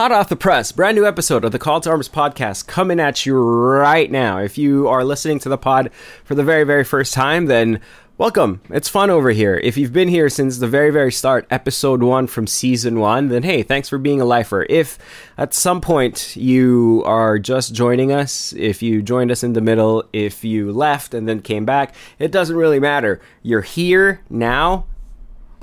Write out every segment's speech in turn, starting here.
Hot off the press, brand new episode of the Call to Arms podcast coming at you right now. If you are listening to the pod for the very, very first time, then welcome. It's fun over here. If you've been here since the very, very start, episode one from season one, then hey, thanks for being a lifer. If at some point you are just joining us, if you joined us in the middle, if you left and then came back, it doesn't really matter. You're here now,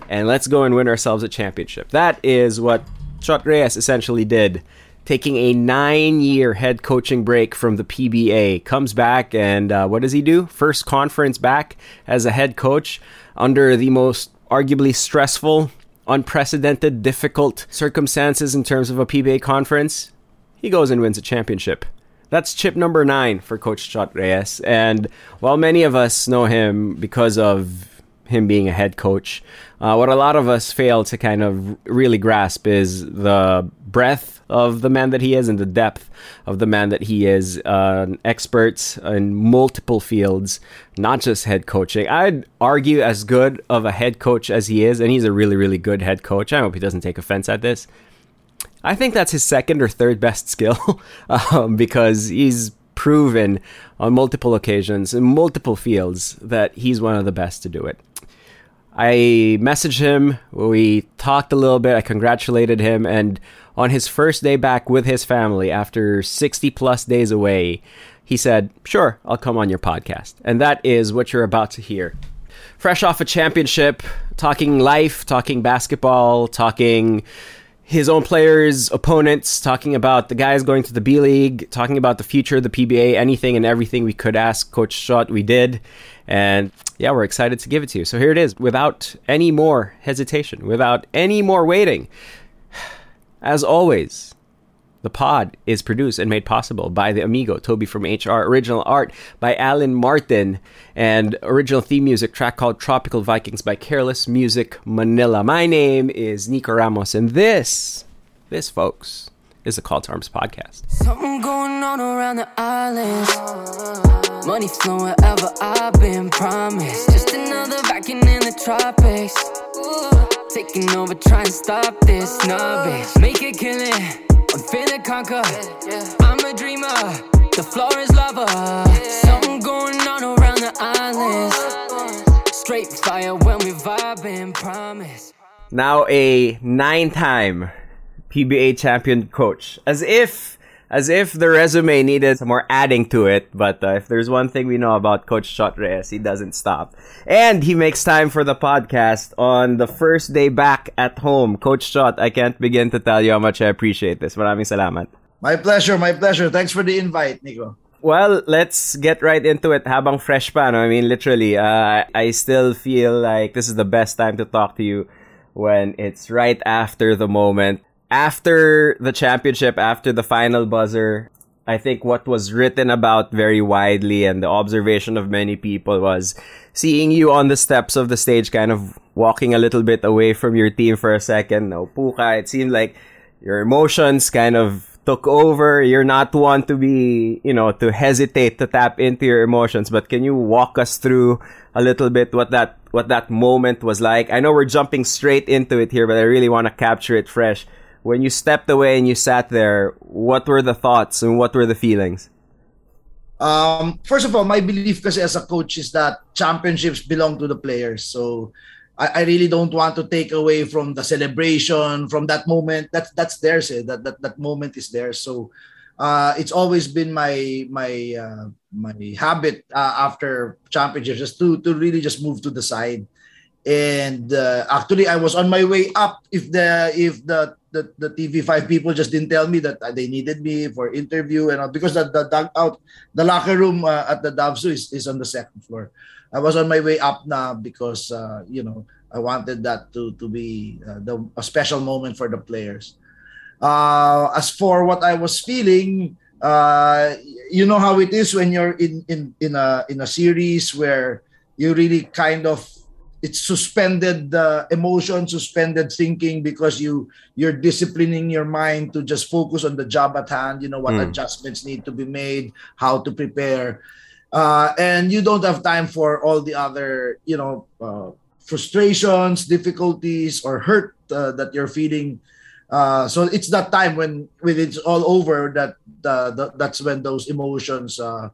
and let's go and win ourselves a championship. That is what Chot Reyes essentially did, taking a nine year head coaching break from the PBA. Comes back, and uh, what does he do? First conference back as a head coach under the most arguably stressful, unprecedented, difficult circumstances in terms of a PBA conference. He goes and wins a championship. That's chip number nine for Coach Chot Reyes. And while many of us know him because of him being a head coach. Uh, what a lot of us fail to kind of really grasp is the breadth of the man that he is and the depth of the man that he is. Uh, an expert in multiple fields, not just head coaching. I'd argue as good of a head coach as he is, and he's a really, really good head coach. I hope he doesn't take offense at this. I think that's his second or third best skill um, because he's proven on multiple occasions in multiple fields that he's one of the best to do it. I messaged him. We talked a little bit. I congratulated him. And on his first day back with his family after 60 plus days away, he said, Sure, I'll come on your podcast. And that is what you're about to hear. Fresh off a championship, talking life, talking basketball, talking his own players, opponents, talking about the guys going to the B League, talking about the future of the PBA, anything and everything we could ask Coach Chot, we did. And yeah, we're excited to give it to you. So here it is, without any more hesitation, without any more waiting. As always, the pod is produced and made possible by the amigo Toby from HR. Original art by Alan Martin, and original theme music track called "Tropical Vikings" by Careless Music Manila. My name is Nico Ramos, and this, this, folks, is the Call to Arms podcast. Something going on around the islands. Money flowing wherever I've been promised. Just another vacuum in the tropics. Taking over, try and stop this snobbish. Make it kill it. I'm finna conquer. I'm a dreamer. The floor is lava. Something going on around the islands. Straight fire when we vibing, promise. Now a nine-time PBA champion coach. As if, as if the resume needed some more adding to it. But uh, if there's one thing we know about Coach Chot Reyes, he doesn't stop. And he makes time for the podcast on the first day back at home. Coach Chot, I can't begin to tell you how much I appreciate this. Maraming salamat. My pleasure, my pleasure. Thanks for the invite, Nico. Well, let's get right into it. Habang fresh pa, no? I mean, literally, uh, I still feel like this is the best time to talk to you when it's right after the moment after the championship, after the final buzzer, I think what was written about very widely and the observation of many people was seeing you on the steps of the stage, kind of walking a little bit away from your team for a second. No, Puka, it seemed like your emotions kind of took over. You're not one to be, you know, to hesitate to tap into your emotions, but can you walk us through a little bit what that, what that moment was like? I know we're jumping straight into it here, but I really want to capture it fresh when you stepped away and you sat there, what were the thoughts and what were the feelings? Um, first of all, my belief kasi as a coach is that championships belong to the players. So I, I really don't want to take away from the celebration, from that moment. That's that's theirs. Eh? That, that that moment is there. So uh, it's always been my my uh, my habit uh, after championships just to to really just move to the side. And uh, actually, I was on my way up. If the if the the, the TV5 people just didn't tell me that uh, they needed me for interview and all, because the, the dugout, the locker room uh, at the Davsu is, is on the second floor. I was on my way up now because, uh, you know, I wanted that to, to be uh, the, a special moment for the players. Uh, as for what I was feeling, uh, you know how it is when you're in, in, in, a, in a series where you really kind of it's suspended the emotion suspended thinking because you you're disciplining your mind to just focus on the job at hand you know what mm. adjustments need to be made how to prepare uh, and you don't have time for all the other you know uh, frustrations difficulties or hurt uh, that you're feeling Uh, so it's that time when when it's all over that the, the that's when those emotions uh,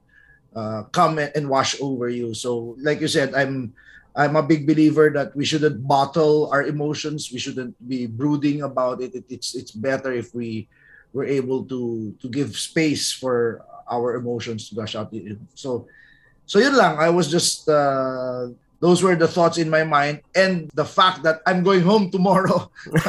uh, come and wash over you. So like you said, I'm I'm a big believer that we shouldn't bottle our emotions. We shouldn't be brooding about it. it it's it's better if we were able to to give space for our emotions to gush out. So so yun lang. I was just uh, those were the thoughts in my mind and the fact that I'm going home tomorrow.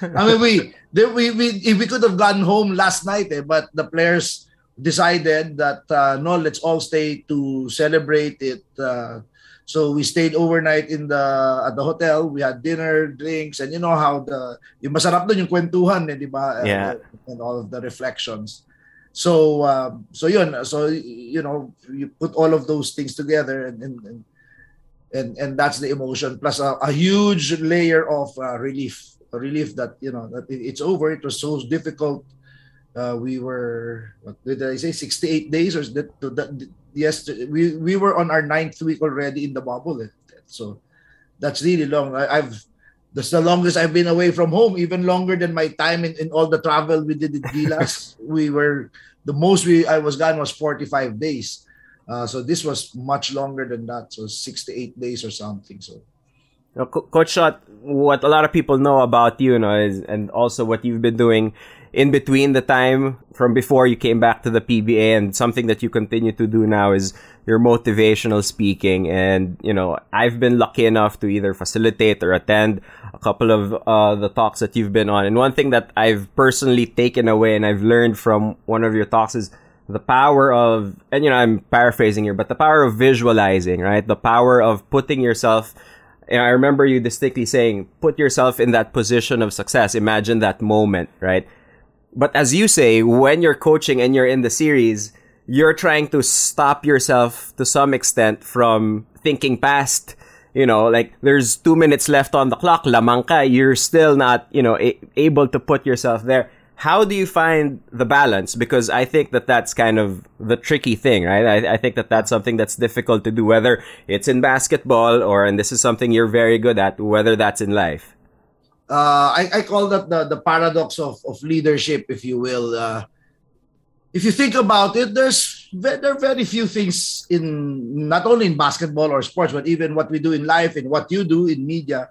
I mean, we, we, we, we could have gone home last night, eh, but the players decided that uh, no, let's all stay to celebrate it. Uh, so we stayed overnight in the at the hotel. We had dinner, drinks, and you know how the yung masarap doon yung kwentuhan, eh, di ba? Yeah. And all of the reflections. So um, so yun, so you know, you put all of those things together and and and, and that's the emotion plus a, a huge layer of uh, relief, a relief that you know that it's over. It was so difficult. Uh, we were what did I say 68 days or that, that yes we we were on our ninth week already in the bubble. Eh. So that's really long. I, I've that's the longest I've been away from home, even longer than my time in, in all the travel we did in Gilas. we were the most we I was gone was 45 days. Uh, so this was much longer than that. So six to eight days or something. So Coach Chot, what a lot of people know about you, you know, is, and also what you've been doing in between the time from before you came back to the PBA and something that you continue to do now is your motivational speaking. And, you know, I've been lucky enough to either facilitate or attend a couple of uh, the talks that you've been on. And one thing that I've personally taken away and I've learned from one of your talks is the power of, and you know, I'm paraphrasing here, but the power of visualizing, right? The power of putting yourself and I remember you distinctly saying, put yourself in that position of success. Imagine that moment, right? But as you say, when you're coaching and you're in the series, you're trying to stop yourself to some extent from thinking past, you know, like there's two minutes left on the clock, lamang ka, you're still not, you know, a- able to put yourself there. How do you find the balance? Because I think that that's kind of the tricky thing, right? I, I think that that's something that's difficult to do, whether it's in basketball or, and this is something you're very good at, whether that's in life uh, I, I call that the, the paradox of, of leadership, if you will. Uh, if you think about it, there's there are very few things in not only in basketball or sports, but even what we do in life and what you do in media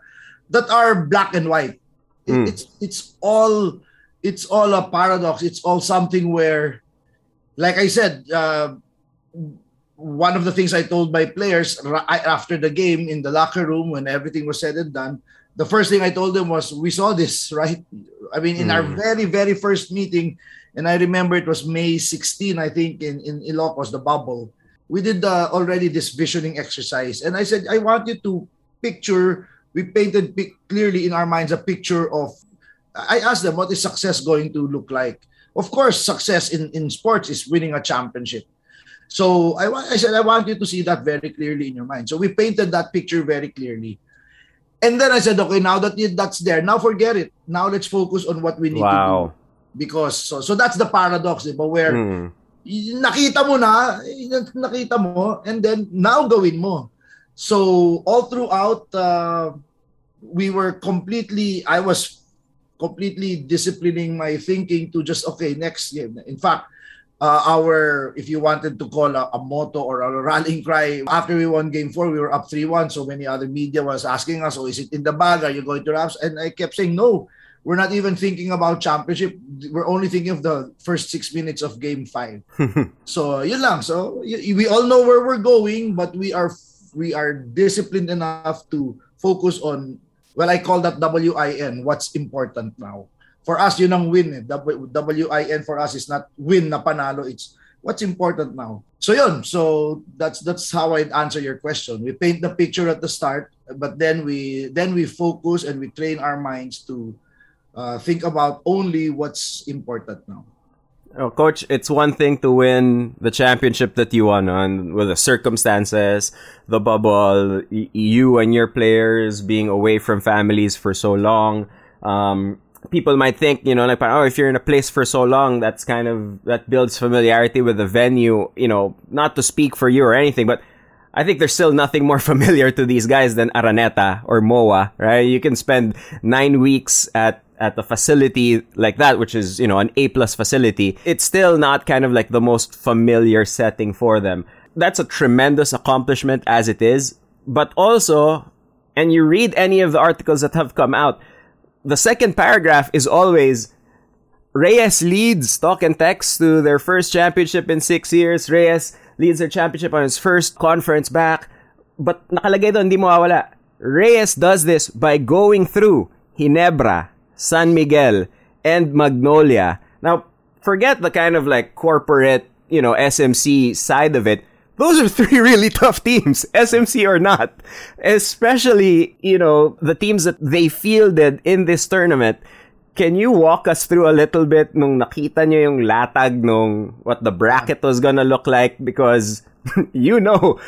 that are black and white. It, mm. It's it's all it's all a paradox. It's all something where, like I said, uh, one of the things I told my players after the game in the locker room when everything was said and done the first thing I told them was, we saw this, right? I mean, in mm. our very, very first meeting, and I remember it was May 16, I think, in, in Ilocos, the bubble. We did uh, already this visioning exercise. And I said, I want you to picture, we painted clearly in our minds a picture of, I asked them, what is success going to look like? Of course, success in, in sports is winning a championship. So I, I said, I want you to see that very clearly in your mind. So we painted that picture very clearly. And then I said, okay, now that that's there, now forget it. Now let's focus on what we need wow. to do. Because so so that's the paradox, diba? Where mm. nakita mo na, nakita mo, and then now gawin mo. So all throughout, uh, we were completely, I was completely disciplining my thinking to just okay next year. In fact, uh, our if you wanted to call a, a motto or a rallying cry after we won game four we were up 3-1 so many other media was asking us oh is it in the bag? Are you going to raps? And i kept saying no we're not even thinking about championship. We're only thinking of the first six minutes of game five. So yun lang. So we all know where we're going but we are we are disciplined enough to focus on well i call that win what's important now for us yun ang win eh. W-I-N for us is not win na panalo it's what's important now so yun so that's that's how I'd answer your question we paint the picture at the start but then we then we focus and we train our minds to uh, think about only what's important now Oh, coach, it's one thing to win the championship that you won on with the circumstances, the bubble, you and your players being away from families for so long. Um, people might think, you know, like, oh, if you're in a place for so long, that's kind of, that builds familiarity with the venue, you know, not to speak for you or anything, but I think there's still nothing more familiar to these guys than Araneta or MOA, right? You can spend nine weeks at at a facility like that, which is, you know, an A plus facility, it's still not kind of like the most familiar setting for them. That's a tremendous accomplishment as it is. But also, and you read any of the articles that have come out, the second paragraph is always Reyes leads talk and text to their first championship in six years. Reyes leads their championship on his first conference back. But nakalagay doon, hindi mawawala. Reyes does this by going through Ginebra, San Miguel, and Magnolia. Now, forget the kind of like corporate, you know, SMC side of it. Those are three really tough teams, SMC or not. Especially, you know, the teams that they fielded in this tournament. Can you walk us through a little bit nung nakita nyo yung latag nung what the bracket was gonna look like? Because you know,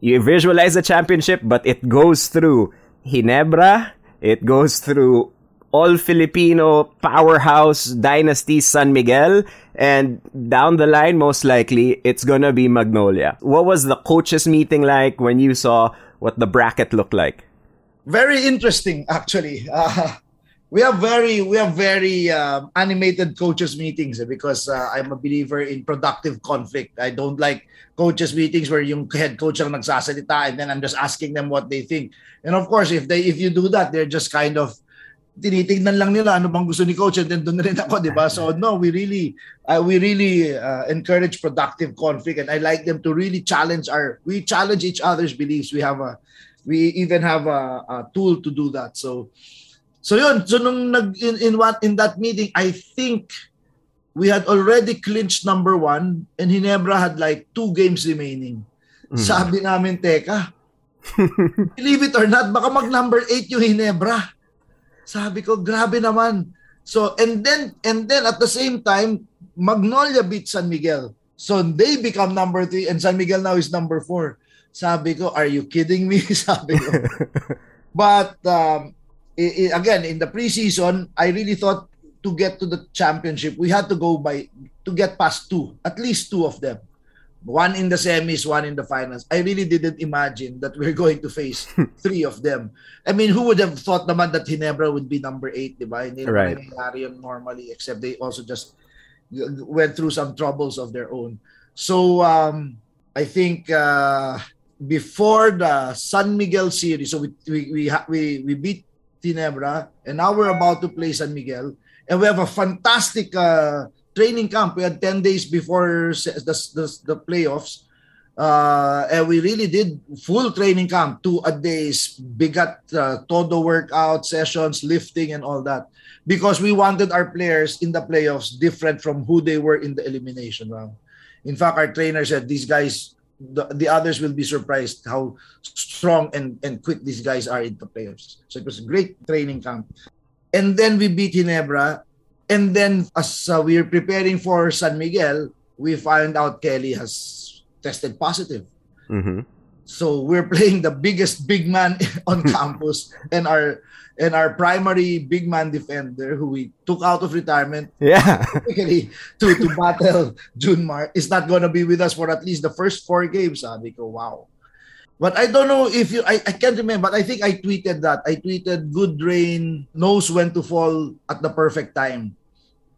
you visualize the championship, but it goes through Hinebra, it goes through all Filipino powerhouse dynasty San Miguel, and down the line, most likely, it's gonna be Magnolia. What was the coaches meeting like when you saw what the bracket looked like? Very interesting, actually. Uh, we have very we have very um, animated coaches meetings eh, because uh, I'm a believer in productive conflict. I don't like coaches meetings where yung head coach lang nagsasalita and then I'm just asking them what they think. And of course, if they if you do that, they're just kind of tinitignan lang nila ano bang gusto ni coach and then doon rin ako, di ba? So no, we really uh, we really uh, encourage productive conflict and I like them to really challenge our we challenge each other's beliefs. We have a we even have a, a tool to do that. So So yun, so nung nag in, in what in that meeting, I think we had already clinched number one and Hinebra had like two games remaining. Mm. Sabi namin, teka, believe it or not, baka mag number eight yung Hinebra. Sabi ko, grabe naman. So, and then, and then at the same time, Magnolia beat San Miguel. So they become number three and San Miguel now is number four. Sabi ko, are you kidding me? Sabi ko. But um, again in the preseason, I really thought to get to the championship, we had to go by to get past two, at least two of them. One in the semis, one in the finals. I really didn't imagine that we're going to face three of them. I mean, who would have thought naman that Ginebra would be number eight, di ba? Hindi right. naman normally, except they also just went through some troubles of their own. So, um, I think uh, before the San Miguel series, so we we we, we, we beat Ginebra, and now we're about to play San Miguel. And we have a fantastic uh, training camp. We had 10 days before the, the, the playoffs. Uh, and we really did full training camp, two a days, bigat, uh, todo workout sessions, lifting and all that. Because we wanted our players in the playoffs different from who they were in the elimination round. In fact, our trainer said these guys the, the others will be surprised how strong and, and quick these guys are in the playoffs. So it was a great training camp. And then we beat Ginebra. And then as uh, we are preparing for San Miguel, we find out Kelly has tested positive. Mm-hmm. So we're playing the biggest big man on campus, and our and our primary big man defender who we took out of retirement. Yeah. To, to battle Junmar is not going to be with us for at least the first four games sabi ko wow. But I don't know if you I, I can't remember but I think I tweeted that. I tweeted good rain knows when to fall at the perfect time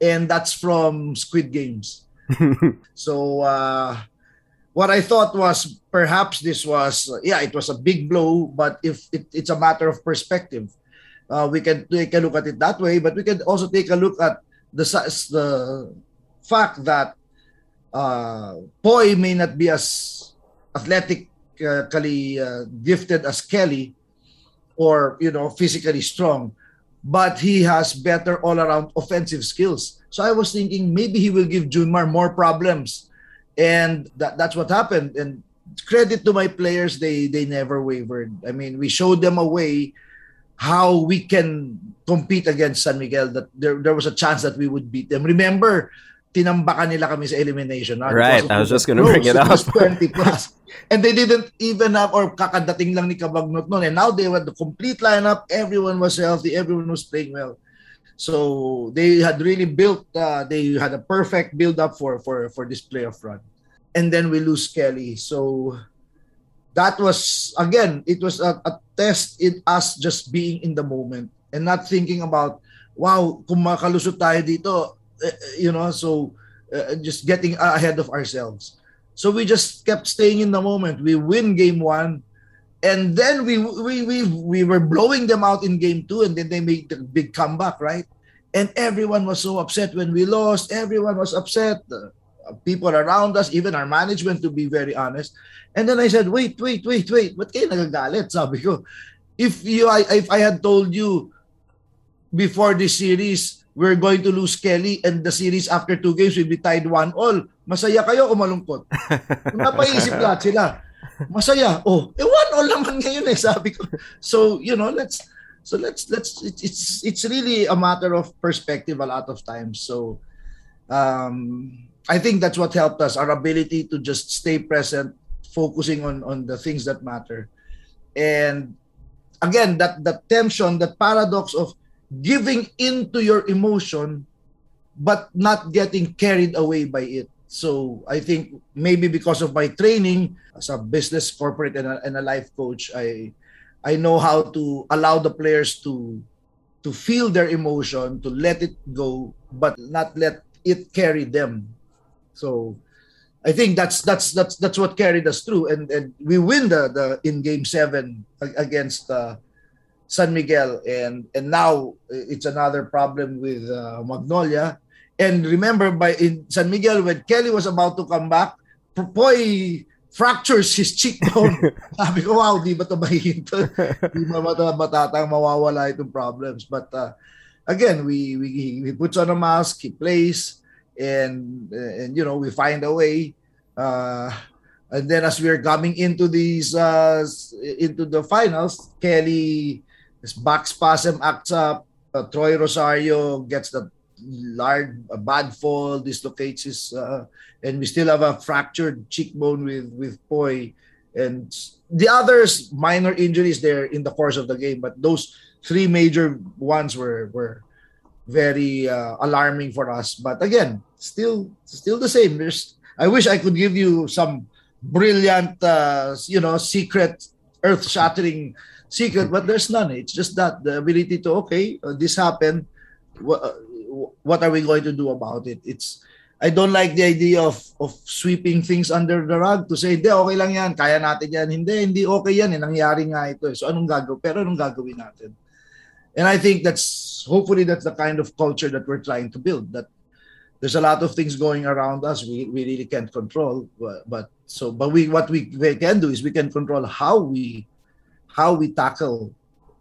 and that's from Squid Games. So uh what I thought was perhaps this was yeah it was a big blow but if it, it's a matter of perspective uh, we can take a look at it that way, but we can also take a look at the the fact that uh, Poy may not be as athletically uh, gifted as Kelly, or you know physically strong, but he has better all-around offensive skills. So I was thinking maybe he will give Junmar more problems, and that, that's what happened. And credit to my players, they they never wavered. I mean, we showed them a way how we can compete against San Miguel that there, there was a chance that we would beat them. Remember, tinambakan nila kami sa elimination. No? Right, I was just gonna bring it, up. 20 plus. and they didn't even have, or kakadating lang ni Kabagnot noon. And now they had the complete lineup. Everyone was healthy. Everyone was playing well. So they had really built, uh, they had a perfect build up for, for, for this playoff run. And then we lose Kelly. So that was again it was a, a test in us just being in the moment and not thinking about wow, kung makalusot tayo dito, you know, so uh, just getting ahead of ourselves. So we just kept staying in the moment. We win game one, and then we we we we were blowing them out in game two, and then they made the big comeback, right? And everyone was so upset when we lost. Everyone was upset. Uh, people around us, even our management, to be very honest. And then I said, wait, wait, wait, wait. Ba't kayo nagagalit? Sabi ko, if you, I, if I had told you before this series, we're going to lose Kelly and the series after two games will be tied one all. Masaya kayo o malungkot? Napaisip lahat sila. Masaya. Oh, eh one all naman ngayon eh, sabi ko. So, you know, let's so let's let's it's it's really a matter of perspective a lot of times. So um I think that's what helped us, our ability to just stay present, focusing on on the things that matter. And again, that that tension, that paradox of giving into your emotion but not getting carried away by it. So I think maybe because of my training as a business corporate and a, and a life coach, I I know how to allow the players to to feel their emotion, to let it go, but not let it carry them. So I think that's that's that's that's what carried us through, and and we win the the in game seven against uh, San Miguel, and and now it's another problem with uh, Magnolia. And remember, by in San Miguel when Kelly was about to come back, Poy fractures his cheekbone. Sabi ko, wow, di ba ito mahihinto? di ba matatang mawawala itong problems? But uh, again, we, we he puts on a mask, he plays, and and you know we find a way uh and then as we're coming into these uh into the finals kelly his back spasm acts up uh, troy rosario gets the large a bad fall dislocates his uh, and we still have a fractured cheekbone with with Poy and the others minor injuries there in the course of the game but those three major ones were were very uh, alarming for us. But again, still still the same. There's I wish I could give you some brilliant uh, you know secret earth-shattering secret, but there's none. It's just that the ability to okay, uh, this happened. What, uh, what are we going to do about it? It's I don't like the idea of of sweeping things under the rug to say, hindi, okay lang yan, kaya natin yan. Hindi, hindi okay yan, eh, nangyari nga ito. Eh. So anong gagawin? Pero anong gagawin natin? And I think that's hopefully that's the kind of culture that we're trying to build that there's a lot of things going around us we, we really can't control but, but so but we what we, we can do is we can control how we how we tackle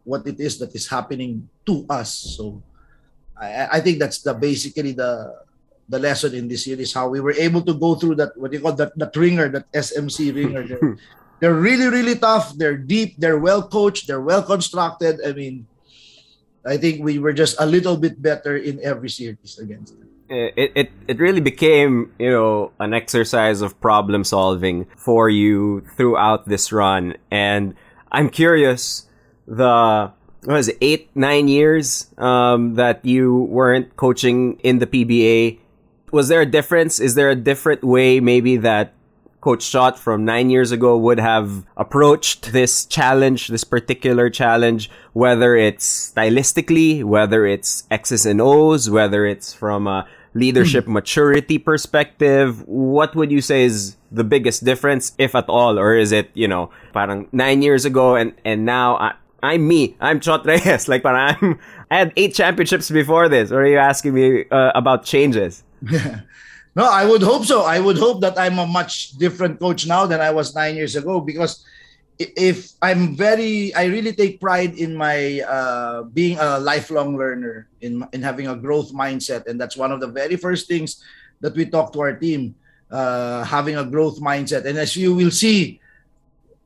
what it is that is happening to us. So i i think that's the basically the the lesson in this series how we were able to go through that what you call that that ringer that smc ringer. They're, they're really really tough. They're deep. They're well coached. They're well constructed. I mean I think we were just a little bit better in every series against them. It, it it really became you know an exercise of problem solving for you throughout this run, and I'm curious the what was it, eight nine years um, that you weren't coaching in the PBA. Was there a difference? Is there a different way maybe that Coach Chot from nine years ago would have approached this challenge, this particular challenge, whether it's stylistically, whether it's X's and O's, whether it's from a leadership mm. maturity perspective, what would you say is the biggest difference, if at all? Or is it, you know, parang nine years ago and, and now I, I'm me. I'm Chot Reyes. Like, parang I'm, I had eight championships before this. Or are you asking me uh, about changes? No, I would hope so. I would hope that I'm a much different coach now than I was nine years ago because if I'm very, I really take pride in my uh, being a lifelong learner, in in having a growth mindset, and that's one of the very first things that we talk to our team, uh, having a growth mindset. And as you will see,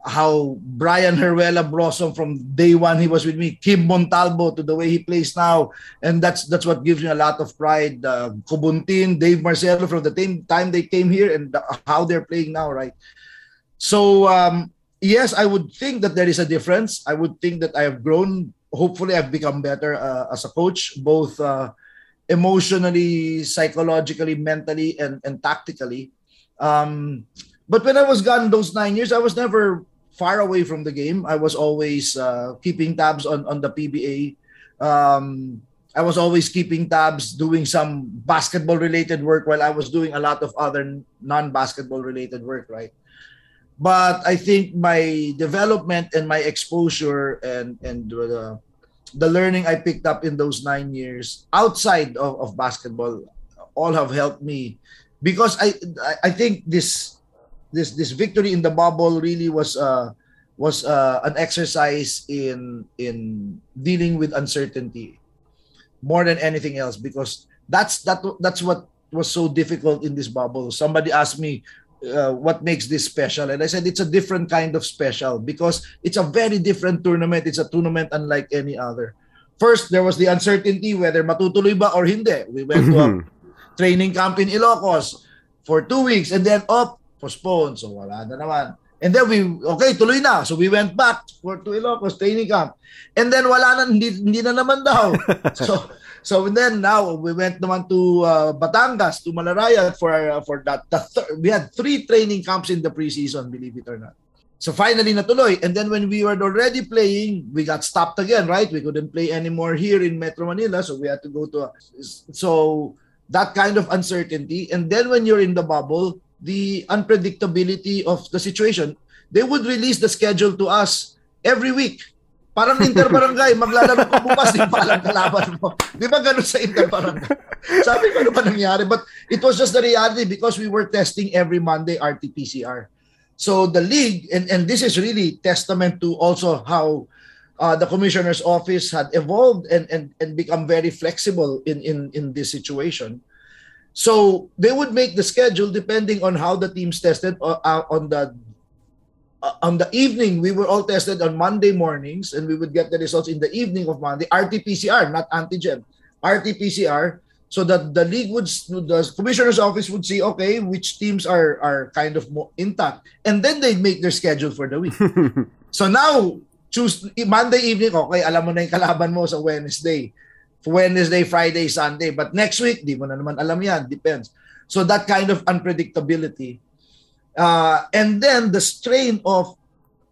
how Brian Heruela blossomed from day one he was with me, Kib Montalbo to the way he plays now, and that's that's what gives me a lot of pride. Uh, Khobuntin, Dave Marcelo from the same time they came here and the, how they're playing now, right? So um, yes, I would think that there is a difference. I would think that I have grown. Hopefully, I've become better uh, as a coach, both uh, emotionally, psychologically, mentally, and and tactically. Um, but when I was gone those nine years, I was never far away from the game. I was always uh, keeping tabs on on the PBA. Um, I was always keeping tabs, doing some basketball related work while I was doing a lot of other non basketball related work, right? But I think my development and my exposure and and the, the learning I picked up in those nine years outside of, of basketball all have helped me because I I think this this this victory in the bubble really was uh was uh, an exercise in in dealing with uncertainty more than anything else because that's that that's what was so difficult in this bubble. Somebody asked me uh, what makes this special and I said it's a different kind of special because it's a very different tournament. It's a tournament unlike any other. First, there was the uncertainty whether matutuloy ba or hindi. We went to a training camp in Ilocos for two weeks and then up, postponed. So wala na naman. And then we, okay, tuloy na. So we went back for to Ilocos training camp. And then wala na, hindi, hindi na naman daw. so, so then now we went naman to uh, Batangas, to Malarayat for uh, for that. Th- we had three training camps in the preseason, believe it or not. So finally natuloy. And then when we were already playing, we got stopped again, right? We couldn't play anymore here in Metro Manila. So we had to go to, a, so that kind of uncertainty. And then when you're in the bubble, the unpredictability of the situation, they would release the schedule to us every week. Parang interbarangay, maglalaro ka bukas, di pa alam kalaban mo. Di ba ganun sa interbarangay? Sabi ko, ano ba nangyari? But it was just the reality because we were testing every Monday RT-PCR. So the league, and, and this is really testament to also how uh, the commissioner's office had evolved and, and, and become very flexible in, in, in this situation. So they would make the schedule depending on how the teams tested uh, uh on the on the evening, we were all tested on Monday mornings, and we would get the results in the evening of Monday. RT-PCR, not antigen. RT-PCR, so that the league would, the commissioner's office would see, okay, which teams are are kind of more intact, and then they'd make their schedule for the week. so now, choose Monday evening, okay, alam mo na yung kalaban mo sa Wednesday. Wednesday, Friday, Sunday. But next week, di mo na naman alam yan. Depends. So that kind of unpredictability uh, and then the strain of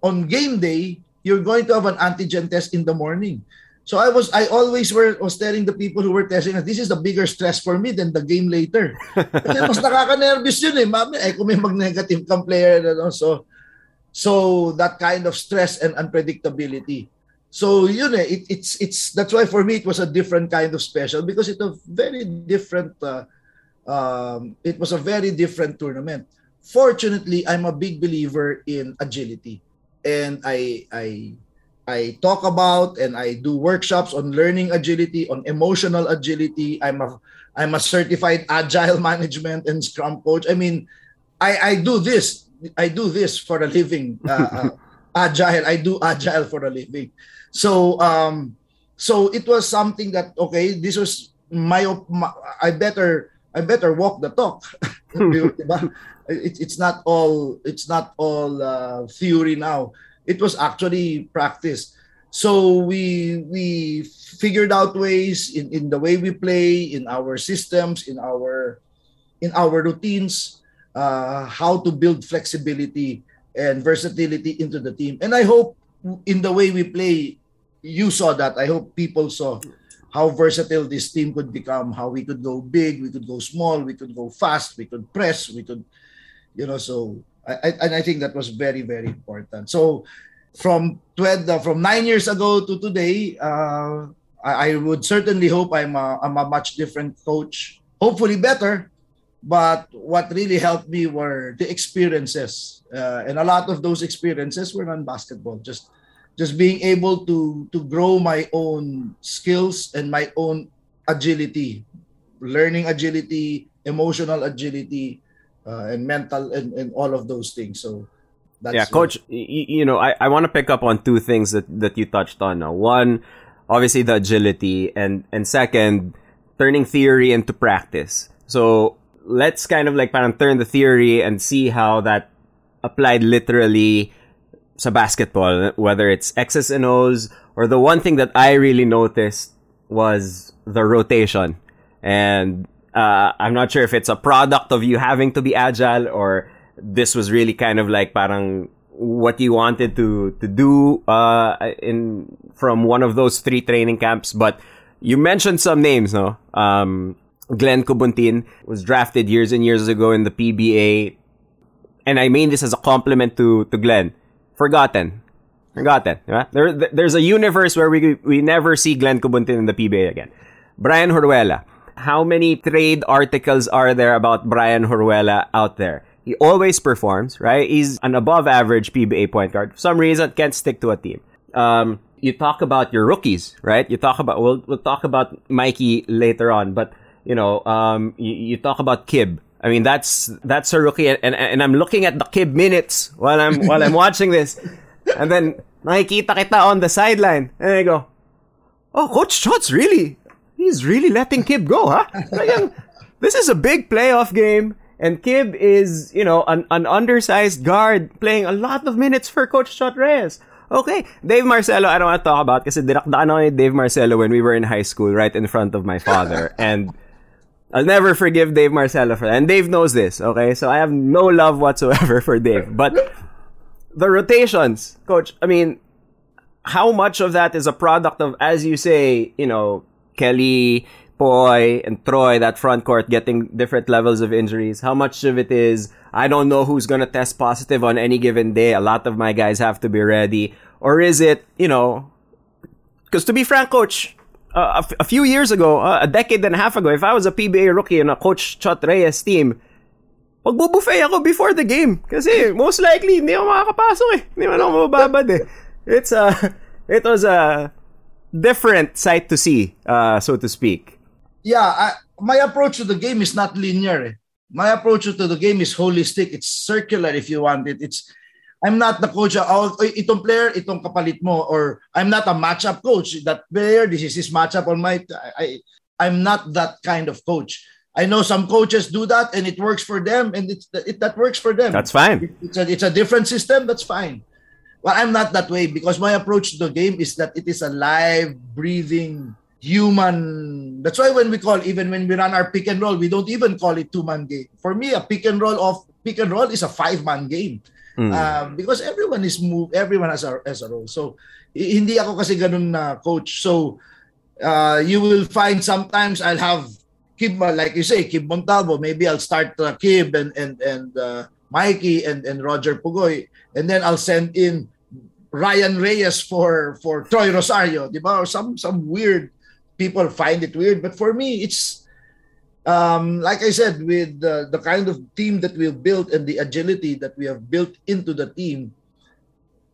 on game day, you're going to have an antigen test in the morning. So I was I always were was telling the people who were testing this is the bigger stress for me than the game later. Kasi mas nakaka-nervous yun eh. Mami, ay kung may mag-negative kang player. Ano, so, so that kind of stress and unpredictability. So yun eh, it, it's, it's, that's why for me it was a different kind of special because it was very different, uh, um, it was a very different tournament fortunately i'm a big believer in agility. And i i i talk about and i do workshops on learning agility on emotional agility. I'm a i'm a certified agile management and scrum coach. I mean i i do this i do this for a living uh, uh, agile. I do agile for a living. So um so it was something that okay this was my, my i better i better walk the talk it, it's not all it's not all uh, theory now. It was actually practice. So we we figured out ways in, in the way we play in our systems in our in our routines uh, how to build flexibility and versatility into the team. And i hope in the way we play you saw that. I hope people saw how versatile this team could become how we could go big we could go small we could go fast we could press we could you know so I, I, and I think that was very very important. So from 12 uh, from nine years ago to today uh, I, I would certainly hope I'm a, I'm a much different coach hopefully better but what really helped me were the experiences. Uh, and a lot of those experiences were on basketball just just being able to to grow my own skills and my own agility learning agility emotional agility uh, and mental and, and all of those things. So that's yeah, coach. You, you know, I, I want to pick up on two things that, that you touched on. Now. One, obviously the agility, and and second, turning theory into practice. So let's kind of like parang turn the theory and see how that applied literally sa basketball, whether it's X's and O's or the one thing that I really noticed was the rotation. And uh, I'm not sure if it's a product of you having to be agile or this was really kind of like parang what you wanted to to do uh, in from one of those three training camps. But You mentioned some names, no? Um, Glenn Khobuntin was drafted years and years ago in the PBA. And I mean this as a compliment to, to Glenn. Forgotten. Forgotten. Yeah? There, there's a universe where we, we never see Glenn Khobuntin in the PBA again. Brian Heruela. How many trade articles are there about Brian Heruela out there? He always performs, right? He's an above average PBA point guard. For some reason, can't stick to a team. Um, you talk about your rookies, right? You talk about, we'll, we'll talk about Mikey later on, but, you know, um, you, you talk about Kib. I mean, that's, that's a rookie and, and, and I'm looking at the Kib minutes while I'm, while I'm watching this. And then, nakikita kita on the sideline. And I go, oh, Coach Chot's really, he's really letting Kib go, huh? Like, um, this is a big playoff game. And Kib is, you know, an, an undersized guard playing a lot of minutes for Coach Chot Reyes. Okay, Dave Marcelo, I don't want to talk about kasi dinakdaan ako ni Dave Marcelo when we were in high school right in front of my father. and I'll never forgive Dave Marcelo for that. And Dave knows this, okay? So I have no love whatsoever for Dave. But the rotations, coach, I mean, how much of that is a product of, as you say, you know, Kelly, Poy, and Troy, that front court getting different levels of injuries? How much of it is I don't know who's going to test positive on any given day. A lot of my guys have to be ready. Or is it, you know, because to be frank, coach, uh, a, f- a few years ago, uh, a decade and a half ago, if I was a PBA rookie in a coach Chot Reyes team, magbubuffet ako before the game. Kasi most likely, hindi ako makakapasok eh. Hindi man ako mababad eh. It's a, it was a different sight to see, uh, so to speak. Yeah, I, my approach to the game is not linear. Eh. my approach to the game is holistic. It's circular if you want it. It's I'm not the coach. Oh, itong player, itong kapalit mo. Or I'm not a matchup coach. That player, this is his matchup on my. I, I'm not that kind of coach. I know some coaches do that and it works for them and it's it, that works for them. That's fine. It's a, it's a different system. That's fine. Well, I'm not that way because my approach to the game is that it is a live, breathing human. That's why when we call, even when we run our pick and roll, we don't even call it two-man game. For me, a pick and roll of pick and roll is a five-man game. Mm. Um, because everyone is move, everyone has a, has a role. So, hindi ako kasi ganun na coach. So, uh, you will find sometimes I'll have Kib, like you say, Kib Montalbo. Maybe I'll start uh, Kib and and and uh, Mikey and and Roger Pogoy, and then I'll send in Ryan Reyes for for Troy Rosario, di ba? Or some some weird people find it weird. But for me, it's um, like I said, with the, the kind of team that we've built and the agility that we have built into the team,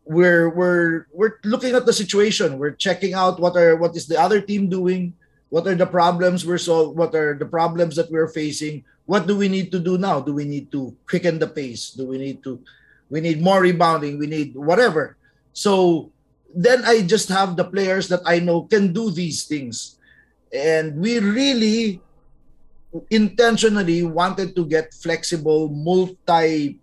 we're we're we're looking at the situation. We're checking out what are what is the other team doing, what are the problems we're so what are the problems that we're facing. What do we need to do now? Do we need to quicken the pace? Do we need to we need more rebounding? We need whatever. So then I just have the players that I know can do these things. And we really intentionally wanted to get flexible, multi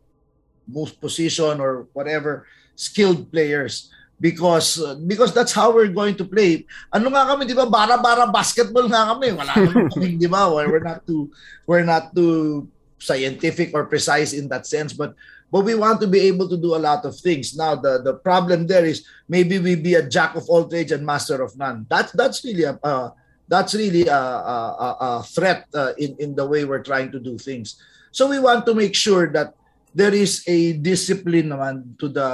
most position or whatever skilled players because uh, because that's how we're going to play. Ano nga kami, 'di ba? Bara-bara basketball nga kami. Wala naman kami, 'di ba? We're not too we're not too scientific or precise in that sense, but but we want to be able to do a lot of things. Now, the, the problem there is maybe we be a jack of all trades and master of none. That's that's really a uh, that's really a, a, a threat uh, in in the way we're trying to do things. So we want to make sure that there is a discipline naman to the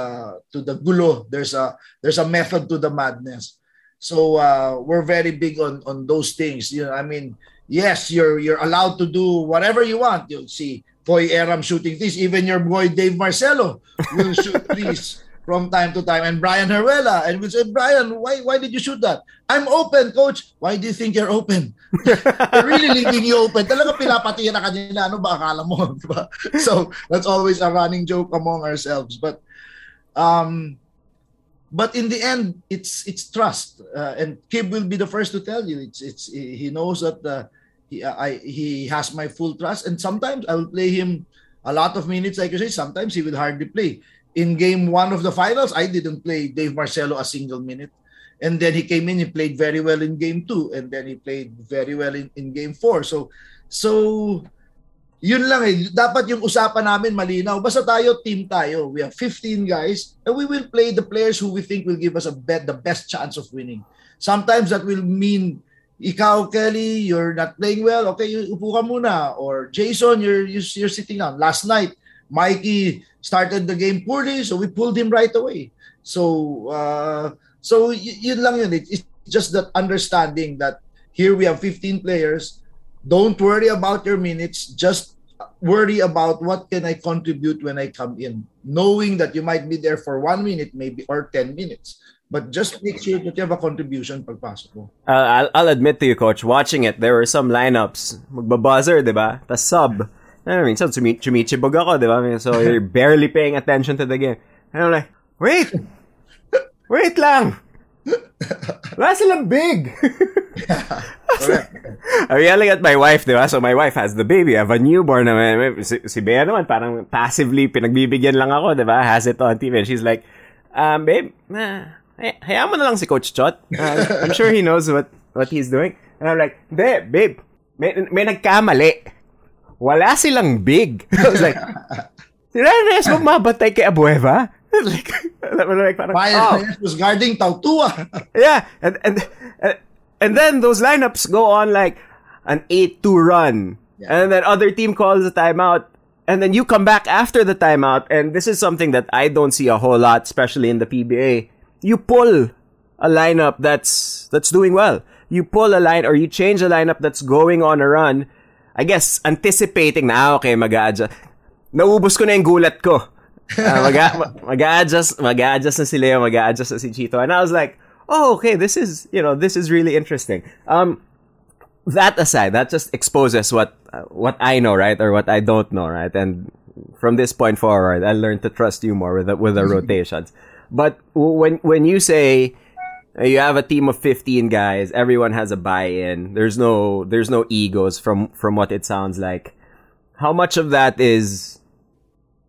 to the gulo. There's a there's a method to the madness. So uh, we're very big on on those things. You know, I mean, yes, you're you're allowed to do whatever you want. You'll see Foy Eram shooting threes. Even your boy Dave Marcelo will shoot threes from time to time. And Brian Heruela. And we say, Brian, why why did you shoot that? I'm open, coach. Why do you think you're open? They're really leaving you open. Talaga pinapati na kanila. Ano ba akala mo? Diba? So that's always a running joke among ourselves. But um but in the end it's it's trust uh, and Kib will be the first to tell you it's it's he knows that the he, I, he has my full trust. And sometimes I will play him a lot of minutes, like you say. Sometimes he will hardly play. In game one of the finals, I didn't play Dave Marcelo a single minute. And then he came in, he played very well in game two. And then he played very well in, in game four. So, so yun lang eh. Dapat yung usapan namin malinaw. Basta tayo, team tayo. We have 15 guys and we will play the players who we think will give us a bet, the best chance of winning. Sometimes that will mean ikaw, Kelly, you're not playing well. Okay, upo ka muna. Or Jason, you're, you're sitting down. Last night, Mikey started the game poorly, so we pulled him right away. So, uh, so y- yun lang yun. It's just that understanding that here we have 15 players. Don't worry about your minutes. Just worry about what can I contribute when I come in, knowing that you might be there for one minute, maybe or 10 minutes. But just make sure that you have a contribution pagpasok mo. Uh, I'll, I'll admit to you, coach, watching it, there were some lineups. Magbabuzzer, di ba? Tas sub. I mean, so sumi- chumichibog ako, di ba? So you're barely paying attention to the game. And I'm like, wait! Wait lang! Wala silang big! I'm yelling at my wife, di ba? So my wife has the baby. I have a newborn naman. Si, si Bea naman, parang passively pinagbibigyan lang ako, di ba? Has it on TV. And she's like, um, babe, nah, Hay- hayaan mo na lang si Coach Chot. Uh, I'm sure he knows what what he's doing. And I'm like, hindi, babe, may, may nagkamali. Wala silang big. I was like, Sinares mo mabatay kay Abueva? like, like parang, Ryan oh, Reyes was guarding Tautuaa. yeah. And, and, and, and then those lineups go on like an 8-2 run. And then other team calls a timeout. And then you come back after the timeout. And this is something that I don't see a whole lot, especially in the PBA. You pull a lineup that's that's doing well. You pull a line or you change a lineup that's going on a run. I guess anticipating na ah, okay mag-adjust. Naubos ko na yung gulat ko. Uh, mag- mag-adjust, mag-adjust na sila, mag-adjust na si Chito. And I was like, oh, okay, this is, you know, this is really interesting. Um, that aside, that just exposes what uh, what I know, right, or what I don't know, right, and from this point forward, I learned to trust you more with the, with the rotations. But when when you say uh, you have a team of 15 guys, everyone has a buy-in. There's no there's no egos from from what it sounds like. How much of that is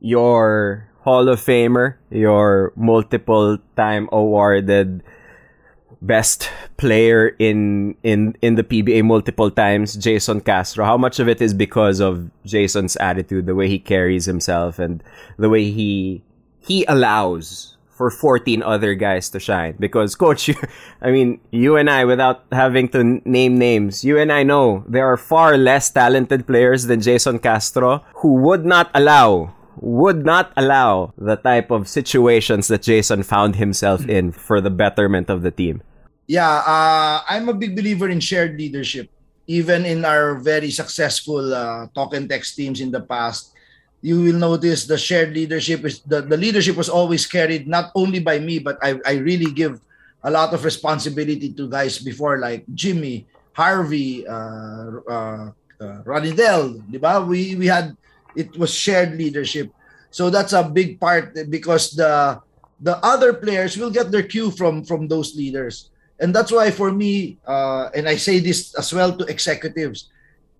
your Hall of Famer, your multiple time awarded best player in in in the PBA multiple times, Jayson Castro. How much of it is because of Jayson's attitude, the way he carries himself, and the way he he allows for 14 other guys to shine? Because coach, you, I mean, you and I, without having to name names, you and I know there are far less talented players than Jayson Castro who would not allow would not allow the type of situations that Jayson found himself in for the betterment of the team. Yeah, uh, I'm a big believer in shared leadership. Even in our very successful uh, talk and text teams in the past, you will notice the shared leadership is the, the leadership was always carried not only by me, but I, I really give a lot of responsibility to guys before like Jimmy, Harvey, uh, uh, uh, Ranidel, di ba? We, we had, it was shared leadership. So that's a big part because the the other players will get their cue from from those leaders and that's why for me uh, and i say this as well to executives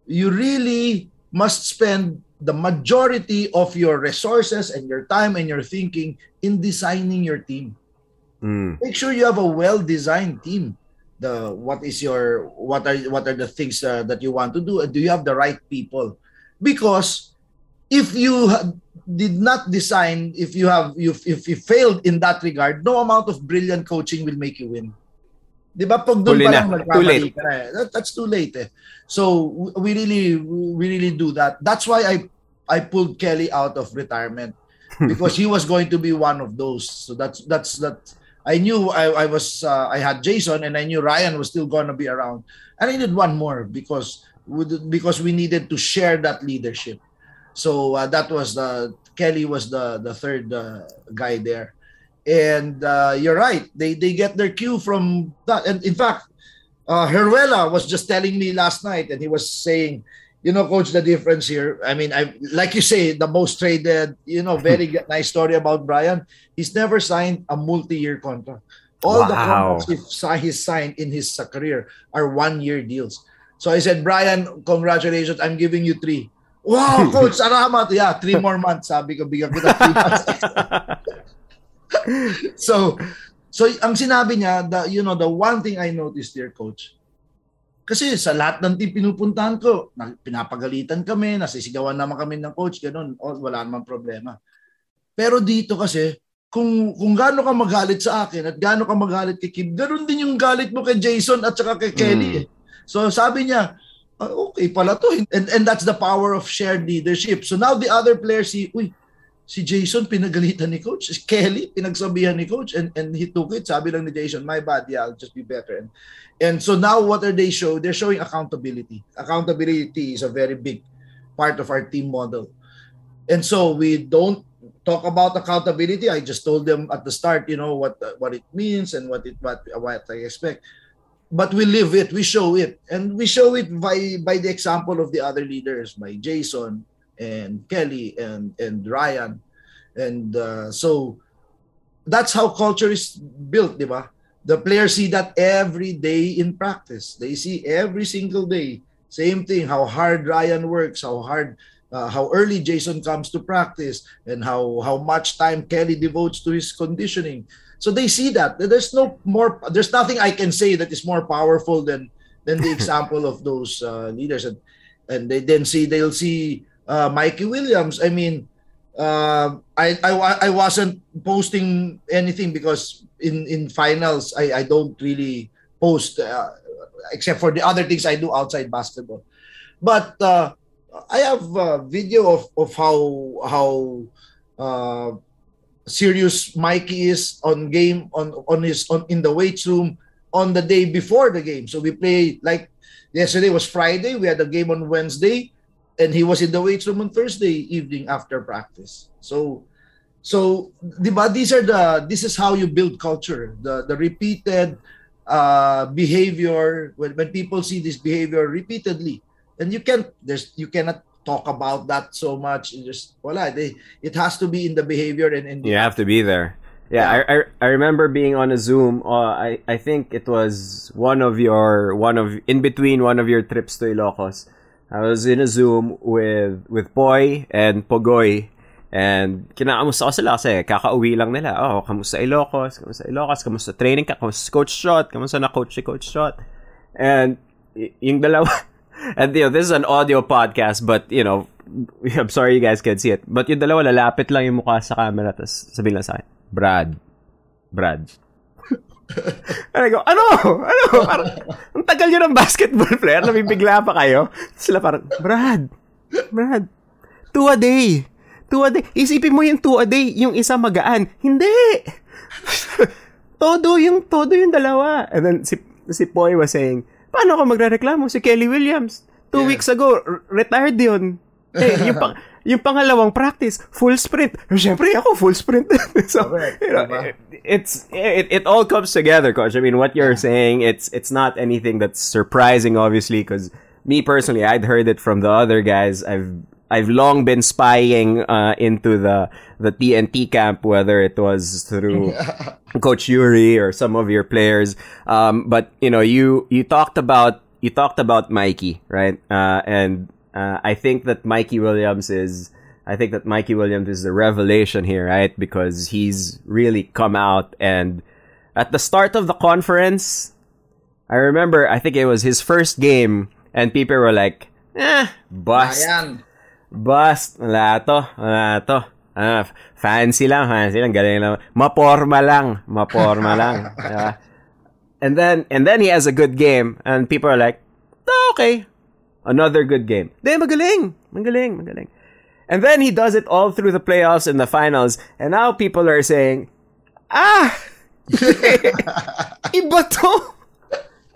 you really must spend the majority of your resources and your time and your thinking in designing your team Mm. make sure you have a well designed team the what is your what are what are the things uh, that you want to do do you have the right people because if you did not design if you have you if you failed in that regard no amount of brilliant coaching will make you win Di ba pag doon Huli pa lang Too nagkamali late. ka na eh. That, that's too late eh. So we really we really do that. That's why I I pulled Kelly out of retirement because he was going to be one of those. So that's that's that I knew I, I was uh, I had Jayson and I knew Ryan was still going to be around. And I needed one more because because we needed to share that leadership. So uh, that was the Kelly was the the third uh, guy there and uh, you're right they they get their cue from that and in fact uh, Heruela was just telling me last night and he was saying you know coach the difference here i mean i like you say the most traded you know very nice story about brian he's never signed a multi-year contract all the Wow. contracts he's si- signed in his career are one-year deals so i said brian congratulations i'm giving you three Wow, coach, salamat. Yeah, three more months. Sabi ko, bigyan kita three months so so ang sinabi niya the you know the one thing I noticed there coach kasi sa lahat ng team pinupuntahan ko na, pinapagalitan kami nasisigawan naman kami ng coach ganun oh, wala namang problema pero dito kasi kung kung gaano ka magalit sa akin at gaano ka magalit kay Kim ganun din yung galit mo kay Jason at saka kay Kelly Mm. eh. So sabi niya, ah, okay pala to. And, and that's the power of shared leadership. So now the other players see, uy, si Jason pinagalitan ni coach, si Kelly pinagsabihan ni coach and and he took it. Sabi lang ni Jason, my bad, yeah, I'll just be better. And and so now what are they show? They're showing accountability. Accountability is a very big part of our team model. And so we don't talk about accountability. I just told them at the start, you know, what what it means and what it what what I expect. But we live it, we show it, and we show it by by the example of the other leaders, by Jayson, and Kelly and and Ryan, and uh, so that's how culture is built, di ba? The players see that every day in practice. They see every single day. Same thing, how hard Ryan works, how hard, uh, how early Jayson comes to practice, and how how much time Kelly devotes to his conditioning. So they see that. There's no more. There's nothing I can say that is more powerful than than the example of those uh, leaders, and and they then see they'll see uh, Mikey Williams. I mean, uh, I, I I wasn't posting anything because in in finals I I don't really post uh, except for the other things I do outside basketball. But uh, I have a video of of how how uh, serious Mikey is on game on on his on in the weights room on the day before the game. So we play like yesterday was Friday. We had a game on Wednesday and he was in the weight room on Thursday evening after practice. So so diba, these are the this is how you build culture. The the repeated uh, behavior when, when people see this behavior repeatedly and you can't there's you cannot talk about that so much you just voila they it has to be in the behavior and in you have to be there yeah, yeah. I, I, I remember being on a zoom uh, i i think it was one of your one of in between one of your trips to ilocos I was in a Zoom with with Poy and Pogoy and kinakamusta ko sila kasi kakauwi lang nila. Oh, kamusta Ilocos? Kamusta Ilocos? Kamusta training ka? Kamusta Coach Shot? Kamusta na Coach si Coach Shot? And y- yung dalawa, and you know, this is an audio podcast but you know, I'm sorry you guys can't see it. But yung dalawa, lalapit lang yung mukha sa camera tapos sabihin lang sa akin, Brad, Brad, and I go, ano? Ano? Parang, ang tagal nyo ng basketball player, nabibigla pa kayo. Sila parang, Brad, Brad, two a day. Two a day. Isipin mo yung two a day, yung isa magaan. Hindi! todo yung, todo yung dalawa. And then si, si Poy was saying, paano ako magre-reklamo? Si Kelly Williams, two yeah. weeks ago, retired yun. Eh, yung pang, yung pangalawang practice, full sprint. Siyempre ako, full sprint. so, you know, it, it's, it, it all comes together, coach. I mean, what you're yeah. saying, it's, it's not anything that's surprising, obviously, because me personally, I'd heard it from the other guys. I've, I've long been spying uh, into the the TNT camp, whether it was through Coach Yuri or some of your players. Um, but you know, you you talked about you talked about Mikey, right? Uh, and uh, I think that Mikey Williams is, I think that Mikey Williams is the revelation here, right? Because he's really come out and at the start of the conference, I remember, I think it was his first game and people were like, eh, bust. Ayan. Bust. Wala to. Wala to. Fancy lang, fancy lang, galing lang. Maporma lang, maporma lang. And then, and then he has a good game, and people are like, oh, okay, Another good game. De, magaling. Magaling, magaling. And then he does it all through the playoffs and the finals. And now people are saying, ah, iba to.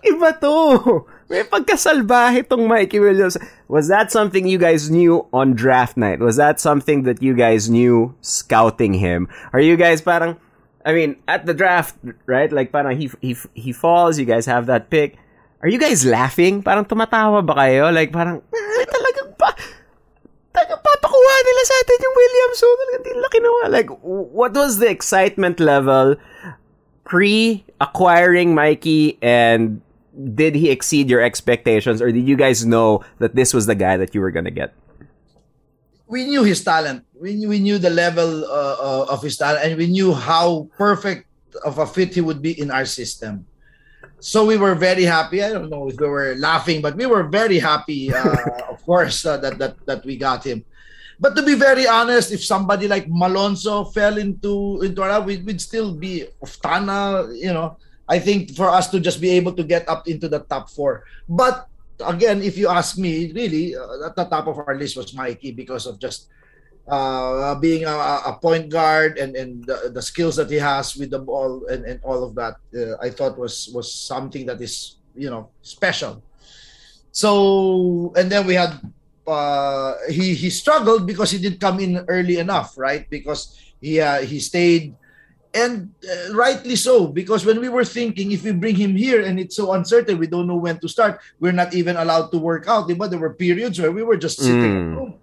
Iba to. May pagkasalbahe tong Mikey Williams. Was that something you guys knew on draft night? Was that something that you guys knew scouting him? Are you guys parang, I mean, at the draft, right? Like parang he, he, he falls, you guys have that pick Are you guys laughing? Parang tumatawa ba kayo? Like, parang, ah, talagang pa, talagang papakuha nila sa atin yung Williams. So, talagang di nila kinuha. Like, what was the excitement level pre-acquiring Mikey and did he exceed your expectations or did you guys know that this was the guy that you were gonna get? We knew his talent. We, we knew the level uh, uh, of his talent and we knew how perfect of a fit he would be in our system so we were very happy. I don't know if we were laughing, but we were very happy, uh, of course, uh, that that that we got him. But to be very honest, if somebody like Malonzo fell into into our, we'd, we'd still be Oftana, you know, I think for us to just be able to get up into the top four. But again, if you ask me, really, uh, at the top of our list was Mikey because of just uh, being a, a, point guard and, and the, the, skills that he has with the ball and, and all of that. Uh, I thought was was something that is you know special. So and then we had uh, he he struggled because he didn't come in early enough, right? Because he uh, he stayed and uh, rightly so because when we were thinking if we bring him here and it's so uncertain we don't know when to start. We're not even allowed to work out but there were periods where we were just sitting mm. at home.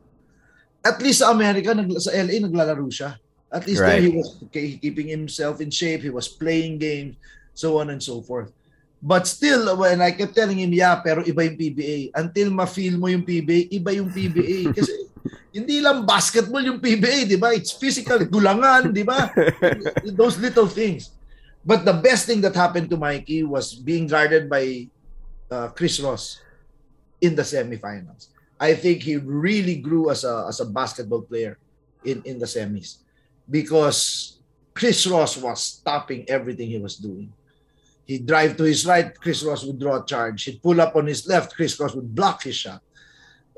At least sa America sa LA naglalaro siya. At least right. there he was okay, keeping himself in shape. He was playing games so on and so forth. But still when I kept telling him yeah pero iba yung PBA until ma-feel mo yung PBA iba yung PBA kasi hindi lang basketball yung PBA, di ba? It's physical, gulangan, di ba? Those little things. But the best thing that happened to Mikey was being guarded by uh, Chris Ross in the semifinals. I think he really grew as a as a basketball player in in the semis because Chris Ross was stopping everything he was doing. He'd drive to his right, Chris Ross would draw a charge. He'd pull up on his left, Chris Ross would block his shot.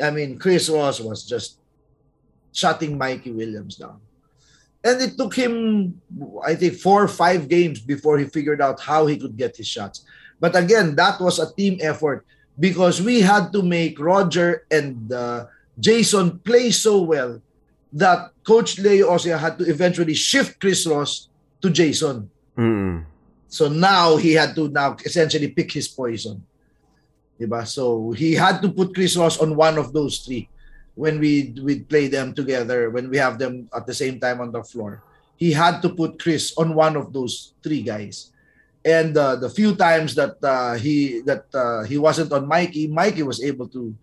I mean, Chris Ross was just shutting Mikey Williams down. And it took him, I think, four or five games before he figured out how he could get his shots. But again, that was a team effort because we had to make Roger and uh, Jayson play so well that Coach Leo Austria had to eventually shift Chris Ross to Jayson. Mm. So now he had to now essentially pick his poison. Diba? So he had to put Chris Ross on one of those three when we we play them together, when we have them at the same time on the floor. He had to put Chris on one of those three guys. And uh, the few times that uh, he that uh, he wasn't on Mikey, Mikey was able to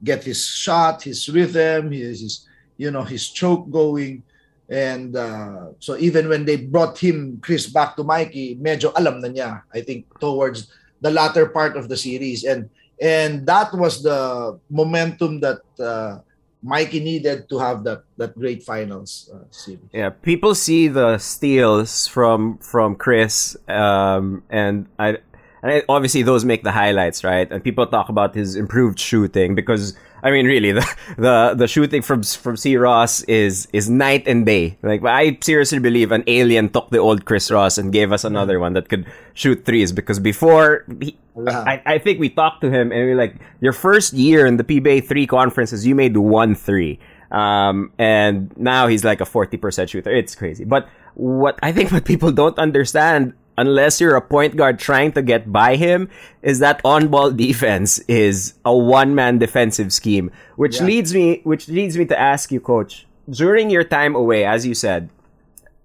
get his shot, his rhythm, his, his you know his choke going. And uh, so even when they brought him Chris back to Mikey, medyo alam na niya. I think towards the latter part of the series, and and that was the momentum that uh, Mikey needed to have that that great finals uh, series. Yeah, people see the steals from from Chris, um, and I, and obviously those make the highlights, right? And people talk about his improved shooting because I mean, really, the the the shooting from from C Ross is is night and day. Like I seriously believe an alien took the old Chris Ross and gave us another one that could shoot threes. Because before, he, I, I think we talked to him and we are like your first year in the PBA three conferences, you made one three. Um, and now he's like a 40% shooter. It's crazy. But what I think what people don't understand unless you're a point guard trying to get by him, is that on-ball defense is a one-man defensive scheme, which yeah. leads me, which leads me to ask you, coach, during your time away, as you said,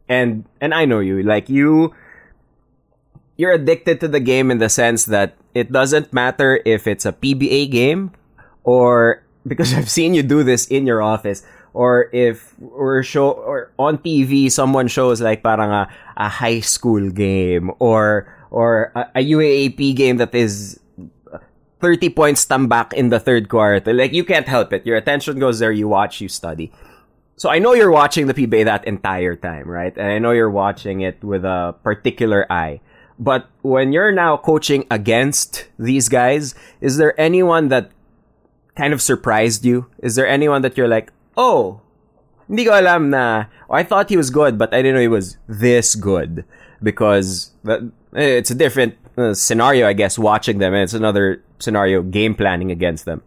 and, and I know you, like you, you're addicted to the game in the sense that it doesn't matter if it's a PBA game or because I've seen you do this in your office or if or show or on TV someone shows like parang a, a high school game or or a, a UAAP game that is 30 points back in the third quarter. Like you can't help it. Your attention goes there, you watch, you study. So I know you're watching the PBA that entire time, right? And I know you're watching it with a particular eye. But when you're now coaching against these guys, is there anyone that kind of surprised you? Is there anyone that you're like, oh, hindi ko alam na, oh, I thought he was good, but I didn't know he was this good. Because it's a different uh, scenario, I guess, watching them, and it's another scenario game planning against them.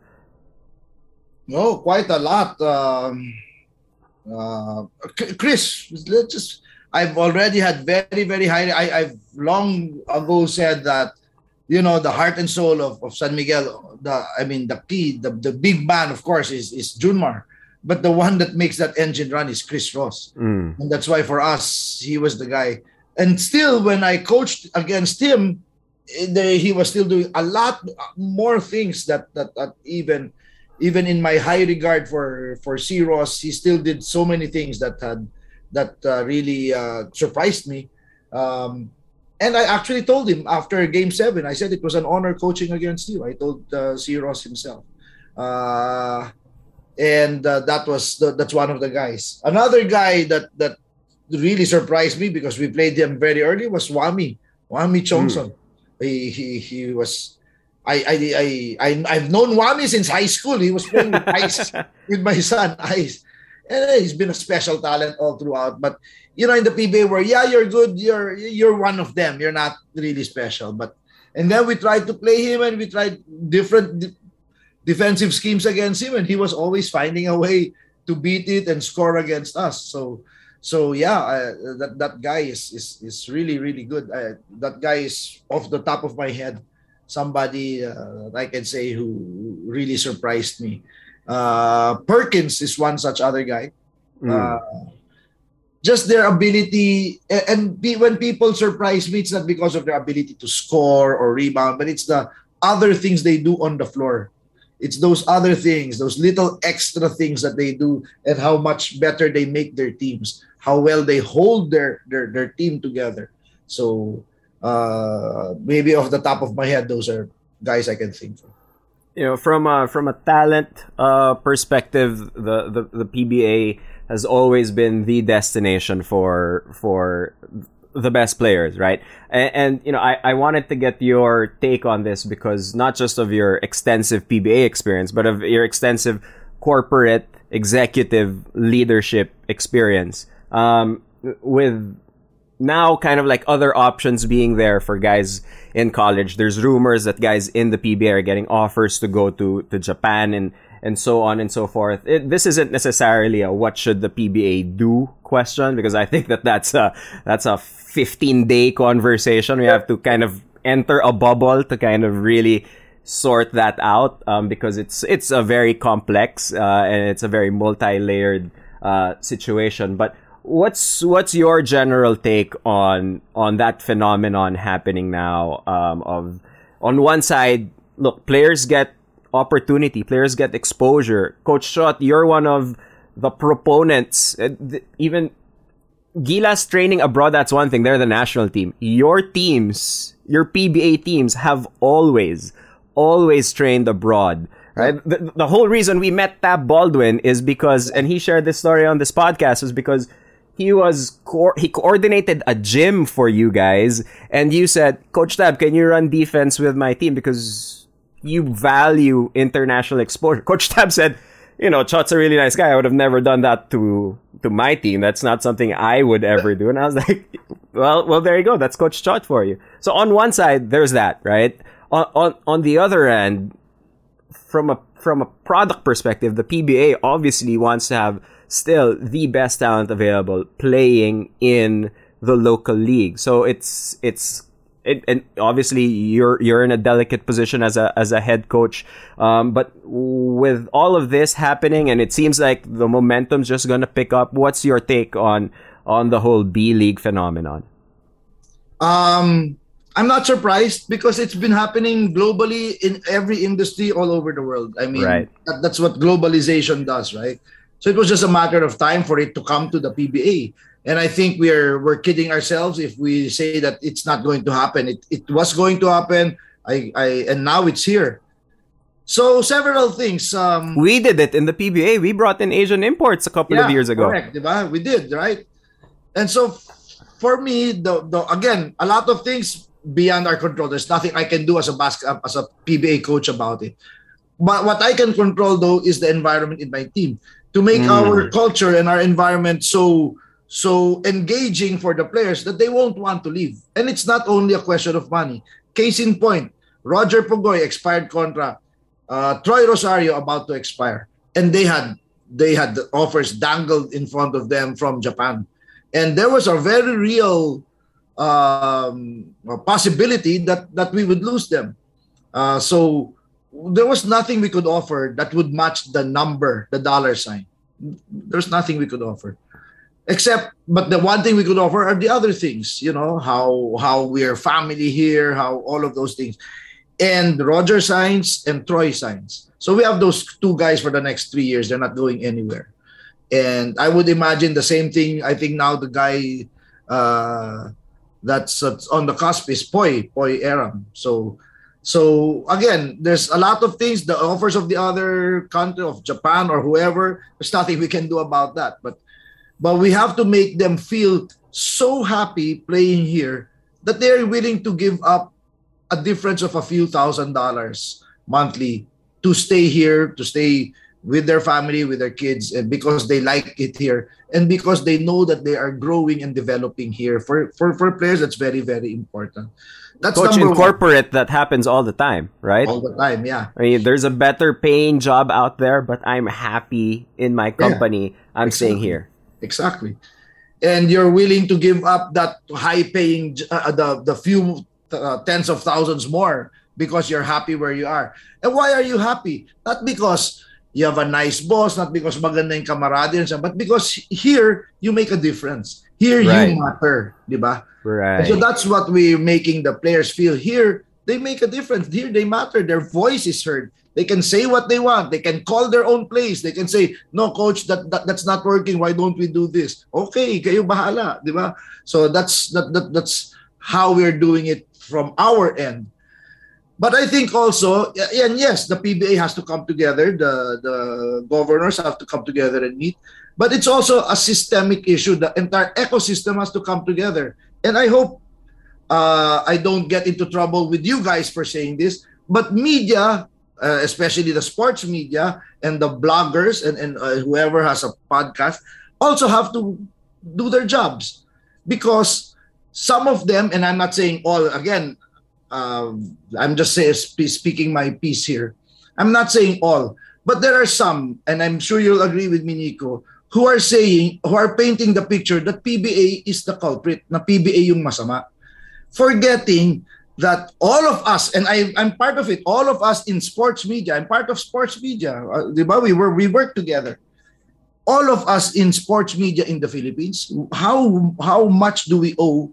No, quite a lot. Um, uh, Chris, let's just. I've already had very, very high. I, I've long ago said that, you know, the heart and soul of, of San Miguel. The I mean, the key, the, the big man, of course, is is Junmar but the one that makes that engine run is Chris Ross. Mm. And that's why for us, he was the guy. And still, when I coached against him, eh, he was still doing a lot more things that, that, that even even in my high regard for for C Ross, he still did so many things that had that uh, really uh, surprised me. Um, and I actually told him after Game Seven, I said it was an honor coaching against you. I told uh, C Ross himself. Uh, and uh, that was the, that's one of the guys. Another guy that that really surprised me because we played him very early was Juami Juami Tiongson. Mm. He, he he was I I I I I've known Juami since high school. He was playing with ice with my son, Ice. And he's been a special talent all throughout. But you know, in the PBA where yeah, you're good, you're you're one of them. You're not really special. But and then we tried to play him and we tried different de- defensive schemes against him, and he was always finding a way to beat it and score against us. So so yeah, uh, that that guy is is is really really good. Uh, that guy is off the top of my head, somebody uh, I can say who really surprised me. Uh, Perkins is one such other guy. Mm. just their ability, and when people surprise me, it's not because of their ability to score or rebound, but it's the other things they do on the floor. It's those other things, those little extra things that they do, and how much better they make their teams, how well they hold their their, their team together. So uh, maybe off the top of my head, those are guys I can think of. You know, from a, from a talent uh, perspective, the, the the PBA has always been the destination for for the best players, right? And, and, you know, I, I wanted to get your take on this because not just of your extensive PBA experience, but of your extensive corporate executive leadership experience. Um, with now kind of like other options being there for guys in college. There's rumors that guys in the PBA are getting offers to go to, to Japan and and so on and so forth. It, this isn't necessarily a what should the PBA do question because I think that that's a that's a 15 day conversation. We have to kind of enter a bubble to kind of really sort that out um, because it's it's a very complex uh, and it's a very multi layered uh, situation. But what's what's your general take on on that phenomenon happening now? Um, of on one side, look, players get opportunity. Players get exposure. Coach Chot, you're one of the proponents. Uh, even Gilas training abroad, that's one thing. They're the national team. Your teams, your PBA teams have always, always trained abroad. Right? The, the whole reason we met Tab Baldwin is because, and he shared this story on this podcast, was because he was co- he coordinated a gym for you guys, and you said, Coach Tab, can you run defense with my team because you value international exposure. Coach Tab said, you know, Chot's a really nice guy. I would have never done that to to my team. That's not something I would ever do. And I was like, well, well, there you go. That's Coach Chot for you. So on one side, there's that, right? On on on the other end, from a from a product perspective, the PBA obviously wants to have still the best talent available playing in the local league. So it's it's it, and obviously you're you're in a delicate position as a as a head coach. Um, but with all of this happening, and it seems like the momentum's just going to pick up. What's your take on on the whole B League phenomenon? Um, I'm not surprised because it's been happening globally in every industry all over the world. I mean, right. that, that's what globalization does, right? So it was just a matter of time for it to come to the PBA. And I think we're we're kidding ourselves if we say that it's not going to happen. It it was going to happen. I, I and now it's here. So several things. Um, we did it in the PBA. We brought in Asian imports a couple yeah, of years ago. Correct, diba? We did right. And so for me, the, the again, a lot of things beyond our control. There's nothing I can do as a basket as a PBA coach about it. But what I can control though is the environment in my team to make mm. our culture and our environment so so engaging for the players that they won't want to leave. And it's not only a question of money. Case in point, Roger Pogoy expired contract, uh, Troy Rosario about to expire, and they had they had the offers dangled in front of them from Japan, and there was a very real um, possibility that that we would lose them. Uh, so there was nothing we could offer that would match the number, the dollar sign. There's nothing we could offer. Except but the one thing we could offer are the other things you know how how we're family here how all of those things. And roger signs and troy signs. So we have those two guys for the next three years. They're not going anywhere. And i would imagine the same thing. I think now the guy uh that's, that's on the cusp is Poy Poy Erram so so again, there's a lot of things. The offers of the other country of Japan or whoever, there's nothing we can do about that. But but we have to make them feel so happy playing here that they're willing to give up a difference of a few thousand dollars monthly to stay here, to stay with their family, with their kids, and because they like it here, and because they know that they are growing and developing here. For for for players, that's very very important. That's Coach, in corporate, that happens all the time, right? all the time. Yeah, I mean, there's a better paying job out there, but I'm happy in my company. I'm staying here. exactly. And you're willing to give up that high-paying, uh, the the few uh, tens of thousands more because you're happy where you are. And why are you happy? Not because you have a nice boss, not because maganda yung camaraderie, but because here you make a difference. Here Right. you matter, di ba? Right. So that's what we're making the players feel. Here, they make a difference. Here, they matter. Their voice is heard. They can say what they want. They can call their own plays. They can say, "No, coach, that, that that's not working. Why don't we do this?" Okay, kayo bahala, di ba? So that's that, that that's how we're doing it from our end. But I think also, and yes, the PBA has to come together. The the governors have to come together and meet. But it's also a systemic issue. The entire ecosystem has to come together. And I hope uh, I don't get into trouble with you guys for saying this. But media, uh, especially the sports media and the bloggers and, and uh, whoever has a podcast, also have to do their jobs because some of them, and I'm not saying all, again, uh, I'm just say, sp- speaking my piece here. I'm not saying all, but there are some, and I'm sure you'll agree with me, Nico, who are saying, who are painting the picture that PBA is the culprit, na PBA yung masama. Forgetting that all of us, and I, I'm part of it, all of us in sports media, I'm part of sports media, uh, di ba? We, were, we work together. All of us in sports media in the Philippines, how, how much do we owe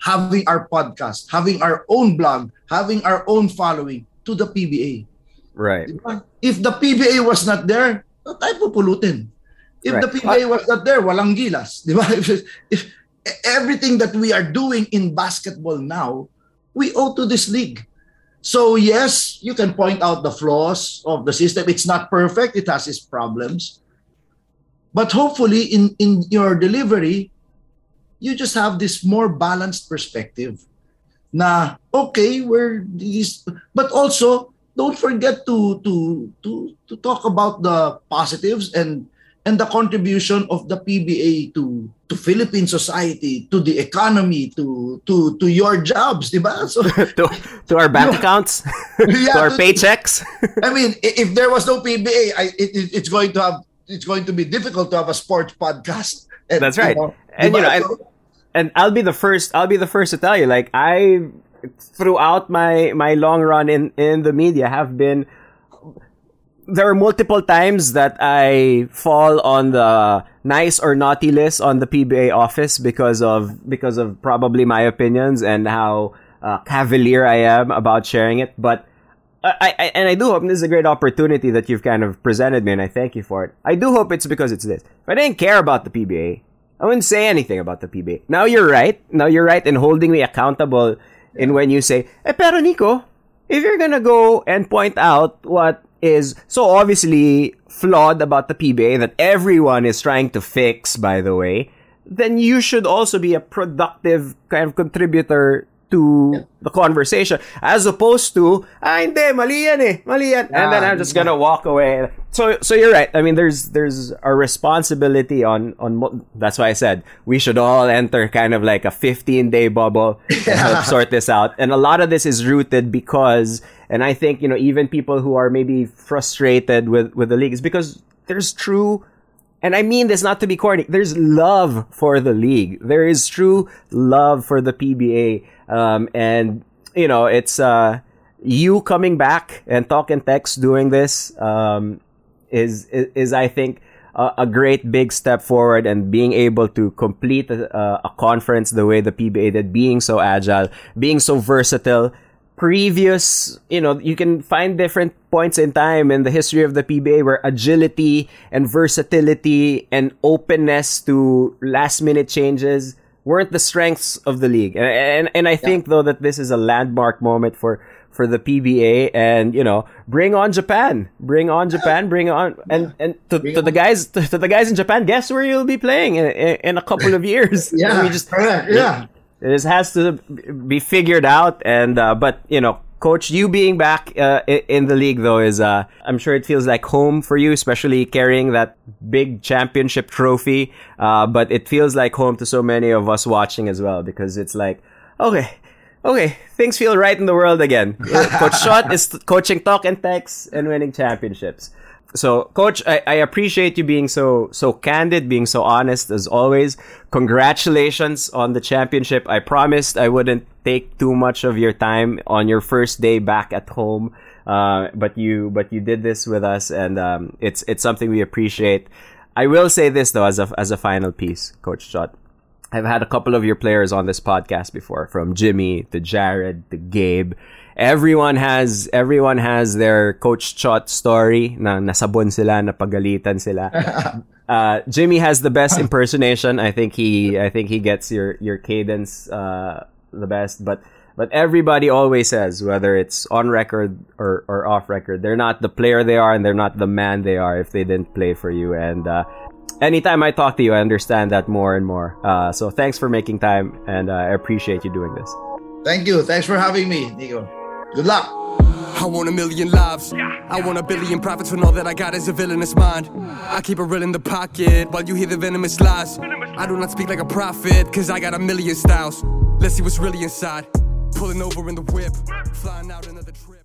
having our podcast, having our own blog, having our own following to the PBA? right. Diba? If the PBA was not there, tayo pupulutin. If Right. the PBA ah. was not there, walang gilas. Di ba? If, if everything that we are doing in basketball now, we owe to this league. So yes, you can point out the flaws of the system. It's not perfect. It has its problems. But hopefully in, in your delivery, you just have this more balanced perspective. Na okay, we're these but also don't forget to to to to talk about the positives and and the contribution of the PBA to to Philippine society, to the economy, to to to your jobs, di ba? So to, to our bank accounts, Yeah, to our to- paychecks. I mean, if there was no PBA, I, it- it's going to have it's going to be difficult to have a sports podcast. And, That's right. know, And, you know, and- So- and I'll be the first. I'll be the first to tell you. Like I, throughout my my long run in in the media, have been. There are multiple times that I fall on the nice or naughty list on the PBA office because of because of probably my opinions and how uh, cavalier I am about sharing it. But I, I and I do hope this is a great opportunity that you've kind of presented me, and I thank you for it. I do hope it's because it's this. If I didn't care about the PBA, I wouldn't say anything about the PBA. Now you're right. Now you're right in holding me accountable in when you say, eh, pero Nico, if you're gonna go and point out what is so obviously flawed about the PBA that everyone is trying to fix, by the way, then you should also be a productive kind of contributor to the conversation as opposed to ah hindi mali yan eh. Mali yan. And then I'm just gonna walk away. So so you're right. I mean there's there's a responsibility on on that's why I said we should all enter kind of like a 15 day bubble and help sort this out. And a lot of this is rooted because and I think you know even people who are maybe frustrated with with the league is because there's true and I mean this not to be corny. There's love for the league. There is true love for the PBA. Um, and you know, it's uh, you coming back and talking text doing this um, is, is is I think a, a great big step forward and being able to complete a, a conference the way the PBA did, being so agile, being so versatile. Previous, you know, you can find different points in time in the history of the PBA where agility and versatility and openness to last minute changes weren't the strengths of the league. And and, and I think though that this is a landmark moment for for the PBA and you know bring on Japan bring on Japan bring on and and to, to the guys to, to the guys in Japan guess where you'll be playing in, in, a couple of years yeah, we just correct. Yeah. It has to be figured out, and uh, but you know, coach, you being back uh, in the league though is, uh, I'm sure it feels like home for you, especially carrying that big championship trophy. Uh, but it feels like home to so many of us watching as well because it's like, okay, okay, things feel right in the world again. coach Chot is coaching talk and text and winning championships so coach I, I appreciate you being so so candid being so honest as always. Congratulations on the championship. I promised i wouldn't take too much of your time on your first day back at home uh, but you but you did this with us and um, it's it's something we appreciate. I will say this though as a as a final piece coach Chot. i've had a couple of your players on this podcast before from jimmy to jared to gabe everyone has everyone has their coach Chot story na nasabon sila, napagalitan sila. Uh, Jimmy has the best impersonation. I think he I think he gets your your cadence uh, the best, but but everybody always says whether it's on record or, or off record, they're not the player they are and they're not the man they are if they didn't play for you. And uh, anytime I talk to you, I understand that more and more. Uh, so thanks for making time, and uh, I appreciate you doing this. Thank you. Thanks for having me, Nico. Good luck. I want a million lives. I want a billion profits when all that I got is a villainous mind. I keep a real in the pocket while you hear the venomous lies. I do not speak like a prophet, cause I got a million styles. Let's see what's really inside. Pulling over in the whip, flying out another trip.